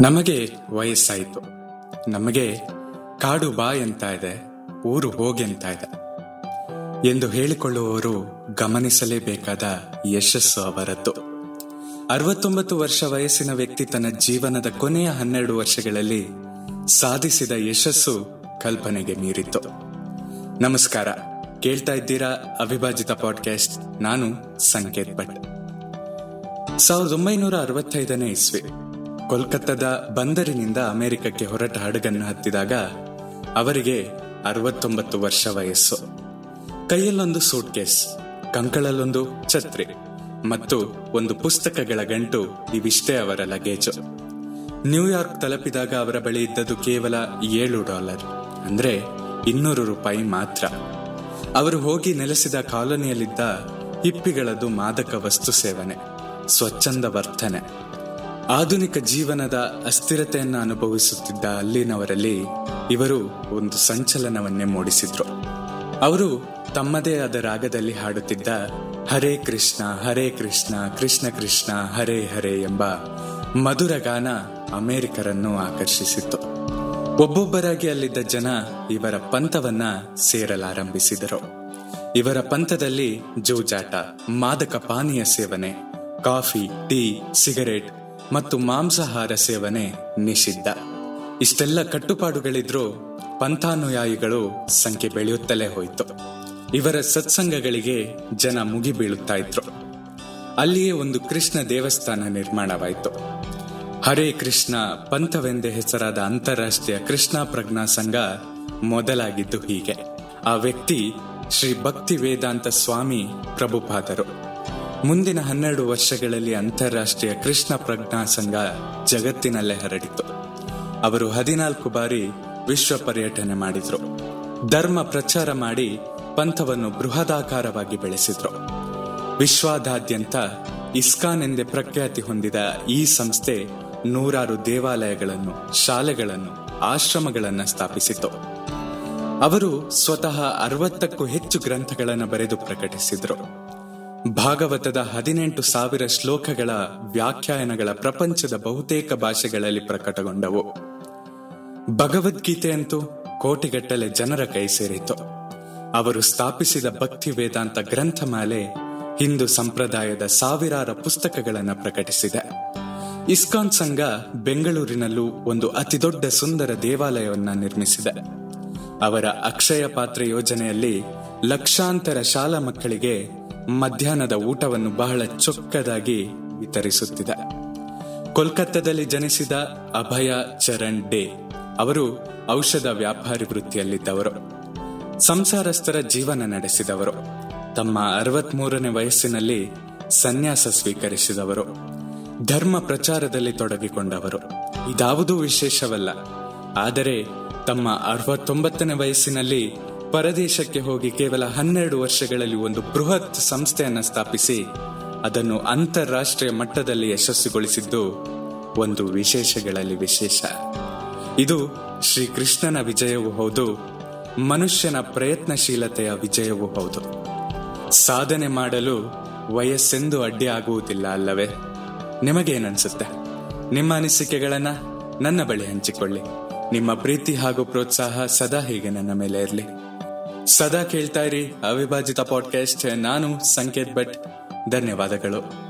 ನಮಗೆ ವಯಸ್ಸಾಯಿತು. ನಮಗೆ ಕಾಡು ಬಾ ಎಂತ ಇದೆ, ಊರು ಹೋಗೆಂತ ಇದೆ. ಎಂದು ಹೇಳಿಕೊಳ್ಳುವವರು ಗಮನಿಸಲೇಬೇಕಾದ ಯಶಸ್ಸು ಅವರದ್ದು. ಅರವತ್ತೊಂಬತ್ತು ವರ್ಷ ವಯಸ್ಸಿನ ವ್ಯಕ್ತಿ ತನ್ನ ಜೀವನದ ಕೊನೆಯ ಹನ್ನೆರಡು ವರ್ಷಗಳಲ್ಲಿ ಸಾಧಿಸಿದ ಯಶಸ್ಸು ಕಲ್ಪನೆಗೆ ಮೀರಿತ್ತು. ನಮಸ್ಕಾರ. ಕೇಳ್ತಾ ಇದ್ದೀರಾ ಅವಿಭಾಜಿತ ಪಾಡ್ಕಾಸ್ಟ್ ನಾನು ಸಂಕೇತ್ ಭಟ್. ಸಾವಿರದ ಒಂಬೈನೂರ ಅರವತ್ತೈದನೇ ಇಸ್ವಿ. ಕೋಲ್ಕತ್ತಾದ ಬಂದರಿನಿಂದ ಅಮೆರಿಕಕ್ಕೆ ಹೊರಟ ಹಡಗನ್ನು ಹತ್ತಿದಾಗ ಅವರಿಗೆ ಅರವತ್ತೊಂಬತ್ತು ವರ್ಷ ವಯಸ್ಸು. ಕೈಯಲ್ಲೊಂದು ಸೂಟ್ ಕೇಸ್ ಕಂಕಳಲ್ಲೊಂದು ಛತ್ರಿ ಮತ್ತು ಒಂದು ಪುಸ್ತಕಗಳ ಗಂಟು ಇವಿಷ್ಟೇ ಅವರ ಲಗೇಜು. ನ್ಯೂಯಾರ್ಕ್ ತಲುಪಿದಾಗ ಅವರ ಬಳಿ ಇದ್ದದ್ದು ಕೇವಲ ಏಳು ಡಾಲರ್, ಅಂದ್ರೆ ಇನ್ನೂರು ರೂಪಾಯಿ ಮಾತ್ರ. ಅವರು ಹೋಗಿ ನೆಲೆಸಿದ ಕಾಲೋನಿಯಲ್ಲಿದ್ದ ಹಿಪ್ಪಿಗಳದ್ದು ಮಾದಕ ವಸ್ತು ಸೇವನೆ, ಸ್ವಚ್ಛಂದ ವರ್ತನೆ. ಆಧುನಿಕ ಜೀವನದ ಅಸ್ಥಿರತೆಯನ್ನು ಅನುಭವಿಸುತ್ತಿದ್ದ ಅಲ್ಲಿನವರಲ್ಲಿ ಇವರು ಒಂದು ಸಂಚಲನವನ್ನೇ ಮೂಡಿಸಿದ್ರು. ಅವರು ತಮ್ಮದೇ ಆದ ರಾಗದಲ್ಲಿ ಹಾಡುತ್ತಿದ್ದ ಹರೇ ಕೃಷ್ಣ ಹರೇ ಕೃಷ್ಣ ಕೃಷ್ಣ ಕೃಷ್ಣ, ಹರೇ ಹರೇ ಎಂಬ ಮಧುರ ಗಾನ ಅಮೆರಿಕರನ್ನು ಆಕರ್ಷಿಸಿತ್ತು. ಒಬ್ಬೊಬ್ಬರಾಗಿ ಅಲ್ಲಿದ್ದ ಜನ ಇವರ ಪಂಥವನ್ನ ಸೇರಲಾರಂಭಿಸಿದರು. ಇವರ ಪಂಥದಲ್ಲಿ ಜೂಜಾಟ, ಮಾದಕ ಪಾನೀಯ ಸೇವನೆ, ಕಾಫಿ, ಟೀ, ಸಿಗರೇಟ್ ಮತ್ತು ಮಾಂಸಾಹಾರ ಸೇವನೆ ನಿಷಿದ್ಧ. ಇಷ್ಟೆಲ್ಲ ಕಟ್ಟುಪಾಡುಗಳಿದ್ರೂ ಪಂಥಾನುಯಾಯಿಗಳು ಸಂಖ್ಯೆ ಬೆಳೆಯುತ್ತಲೇ ಹೋಯಿತು. ಇವರ ಸತ್ಸಂಗಗಳಿಗೆ ಜನ ಮುಗಿ ಬೀಳುತ್ತಾ ಇದ್ರು. ಅಲ್ಲಿಯೇ ಒಂದು ಕೃಷ್ಣ ದೇವಸ್ಥಾನ ನಿರ್ಮಾಣವಾಯಿತು. ಹರೇ ಕೃಷ್ಣ, ಪಂಥವೆಂದೇ ಹೆಸರಾದ ಅಂತಾರಾಷ್ಟ್ರೀಯ ಕೃಷ್ಣ ಪ್ರಜ್ಞಾ ಸಂಘ ಮೊದಲಾಗಿದ್ದು ಹೀಗೆ. ಆ ವ್ಯಕ್ತಿ ಶ್ರೀ ಭಕ್ತಿ ವೇದಾಂತ ಸ್ವಾಮಿ ಪ್ರಭುಪಾದರು. ಮುಂದಿನ ಹನ್ನೆರಡು ವರ್ಷಗಳಲ್ಲಿ ಅಂತಾರಾಷ್ಟ್ರೀಯ ಕೃಷ್ಣ ಪ್ರಜ್ಞಾ ಸಂಘ ಜಗತ್ತಿನಲ್ಲೇ ಹರಡಿತು ಅವರು ಹದಿನಾಲ್ಕು ಬಾರಿ ವಿಶ್ವ ಪರ್ಯಟನೆ ಮಾಡಿದ್ರು. ಧರ್ಮ ಪ್ರಚಾರ ಮಾಡಿ ಪಂಥವನ್ನು ಬೃಹದಾಕಾರವಾಗಿ ಬೆಳೆಸಿದ್ರು. ವಿಶ್ವಾದಾದ್ಯಂತ ಇಸ್ಕಾನ್ ಎಂದೇ ಪ್ರಖ್ಯಾತಿ ಹೊಂದಿದ ಈ ಸಂಸ್ಥೆ ನೂರಾರು ದೇವಾಲಯಗಳನ್ನು, ಶಾಲೆಗಳನ್ನು, ಆಶ್ರಮಗಳನ್ನು ಸ್ಥಾಪಿಸಿತು ಅವರು ಸ್ವತಃ ಅರವತ್ತಕ್ಕೂ ಹೆಚ್ಚು ಗ್ರಂಥಗಳನ್ನು ಬರೆದು ಪ್ರಕಟಿಸಿದ್ರು. ಭಾಗವತದ ಹದಿನೆಂಟು ಸಾವಿರ ಶ್ಲೋಕಗಳ ವ್ಯಾಖ್ಯಾನಗಳ ಪ್ರಪಂಚದ ಬಹುತೇಕ ಭಾಷೆಗಳಲ್ಲಿ ಪ್ರಕಟಗೊಂಡವು. ಭಗವದ್ಗೀತೆಯಂತೂ ಕೋಟಿಗಟ್ಟಲೆ ಜನರ ಕೈ ಸೇರಿತು ಅವರು ಸ್ಥಾಪಿಸಿದ ಭಕ್ತಿ ವೇದಾಂತ ಗ್ರಂಥಮಾಲೆ ಹಿಂದೂ ಸಂಪ್ರದಾಯದ ಸಾವಿರಾರು ಪುಸ್ತಕಗಳನ್ನು ಪ್ರಕಟಿಸಿದೆ. ಇಸ್ಕಾನ್ ಸಂಘ ಬೆಂಗಳೂರಿನಲ್ಲೂ ಒಂದು ಅತಿದೊಡ್ಡ ಸುಂದರ ದೇವಾಲಯವನ್ನು ನಿರ್ಮಿಸಿದೆ. ಅವರ ಅಕ್ಷಯ ಪಾತ್ರ ಯೋಜನೆಯಲ್ಲಿ ಲಕ್ಷಾಂತರ ಶಾಲಾ ಮಕ್ಕಳಿಗೆ ಮಧ್ಯಾಹ್ನದ ಊಟವನ್ನು ಬಹಳ ಚೊಕ್ಕದಾಗಿ ವಿತರಿಸುತ್ತಿದ್ದ. ಕೋಲ್ಕತ್ತಾದಲ್ಲಿ ಜನಿಸಿದ ಅಭಯ ಚರಣ್ ಡೇ, ಅವರು ಔಷಧ ವ್ಯಾಪಾರಿ ವೃತ್ತಿಯಲ್ಲಿದ್ದವರು. ಸಂಸಾರಸ್ಥರ ಜೀವನ ನಡೆಸಿದವರು. ತಮ್ಮ ಅರವತ್ಮೂರನೇ ವಯಸ್ಸಿನಲ್ಲಿ ಸನ್ಯಾಸ ಸ್ವೀಕರಿಸಿದವರು. ಧರ್ಮ ಪ್ರಚಾರದಲ್ಲಿ ತೊಡಗಿಕೊಂಡವರು. ಇದಾವುದೂ ವಿಶೇಷವಲ್ಲ. ಆದರೆ ತಮ್ಮ ಅರವತ್ತೊಂಬತ್ತನೇ ವಯಸ್ಸಿನಲ್ಲಿ ಪರದೇಶಕ್ಕೆ ಹೋಗಿ ಕೇವಲ ಹನ್ನೆರಡು ವರ್ಷಗಳಲ್ಲಿ ಒಂದು ಬೃಹತ್ ಸಂಸ್ಥೆಯನ್ನು ಸ್ಥಾಪಿಸಿ, ಅದನ್ನು ಅಂತಾರಾಷ್ಟ್ರೀಯ ಮಟ್ಟದಲ್ಲಿ ಯಶಸ್ಸುಗೊಳಿಸಿದ್ದು ಒಂದು ವಿಶೇಷಗಳಲ್ಲಿ ವಿಶೇಷ. ಇದು ಶ್ರೀಕೃಷ್ಣನ ವಿಜಯವೂ ಹೌದು, ಮನುಷ್ಯನ ಪ್ರಯತ್ನಶೀಲತೆಯ ವಿಜಯವೂ ಹೌದು. ಸಾಧನೆ ಮಾಡಲು ವಯಸ್ಸೆಂದು ಅಡ್ಡಿ ಆಗುವುದಿಲ್ಲ ಅಲ್ಲವೇ? ನಿಮಗೇನನ್ಸುತ್ತೆ? ನಿಮ್ಮ ಅನಿಸಿಕೆಗಳನ್ನ ನನ್ನ ಬಳಿ ಹಂಚಿಕೊಳ್ಳಿ. ನಿಮ್ಮ ಪ್ರೀತಿ ಹಾಗೂ ಪ್ರೋತ್ಸಾಹ ಸದಾ ಹೀಗೆ ನನ್ನ ಮೇಲೆ ಇರಲಿ. ಸದಾ ಕೇಳ್ತಾ ಇರಿ ಅವಿಭಾಜಿತ ಪಾಡ್ಕಾಸ್ಟ್ ನಾನು ಸಂಕೇತ್ ಭಟ್. ಧನ್ಯವಾದಗಳು.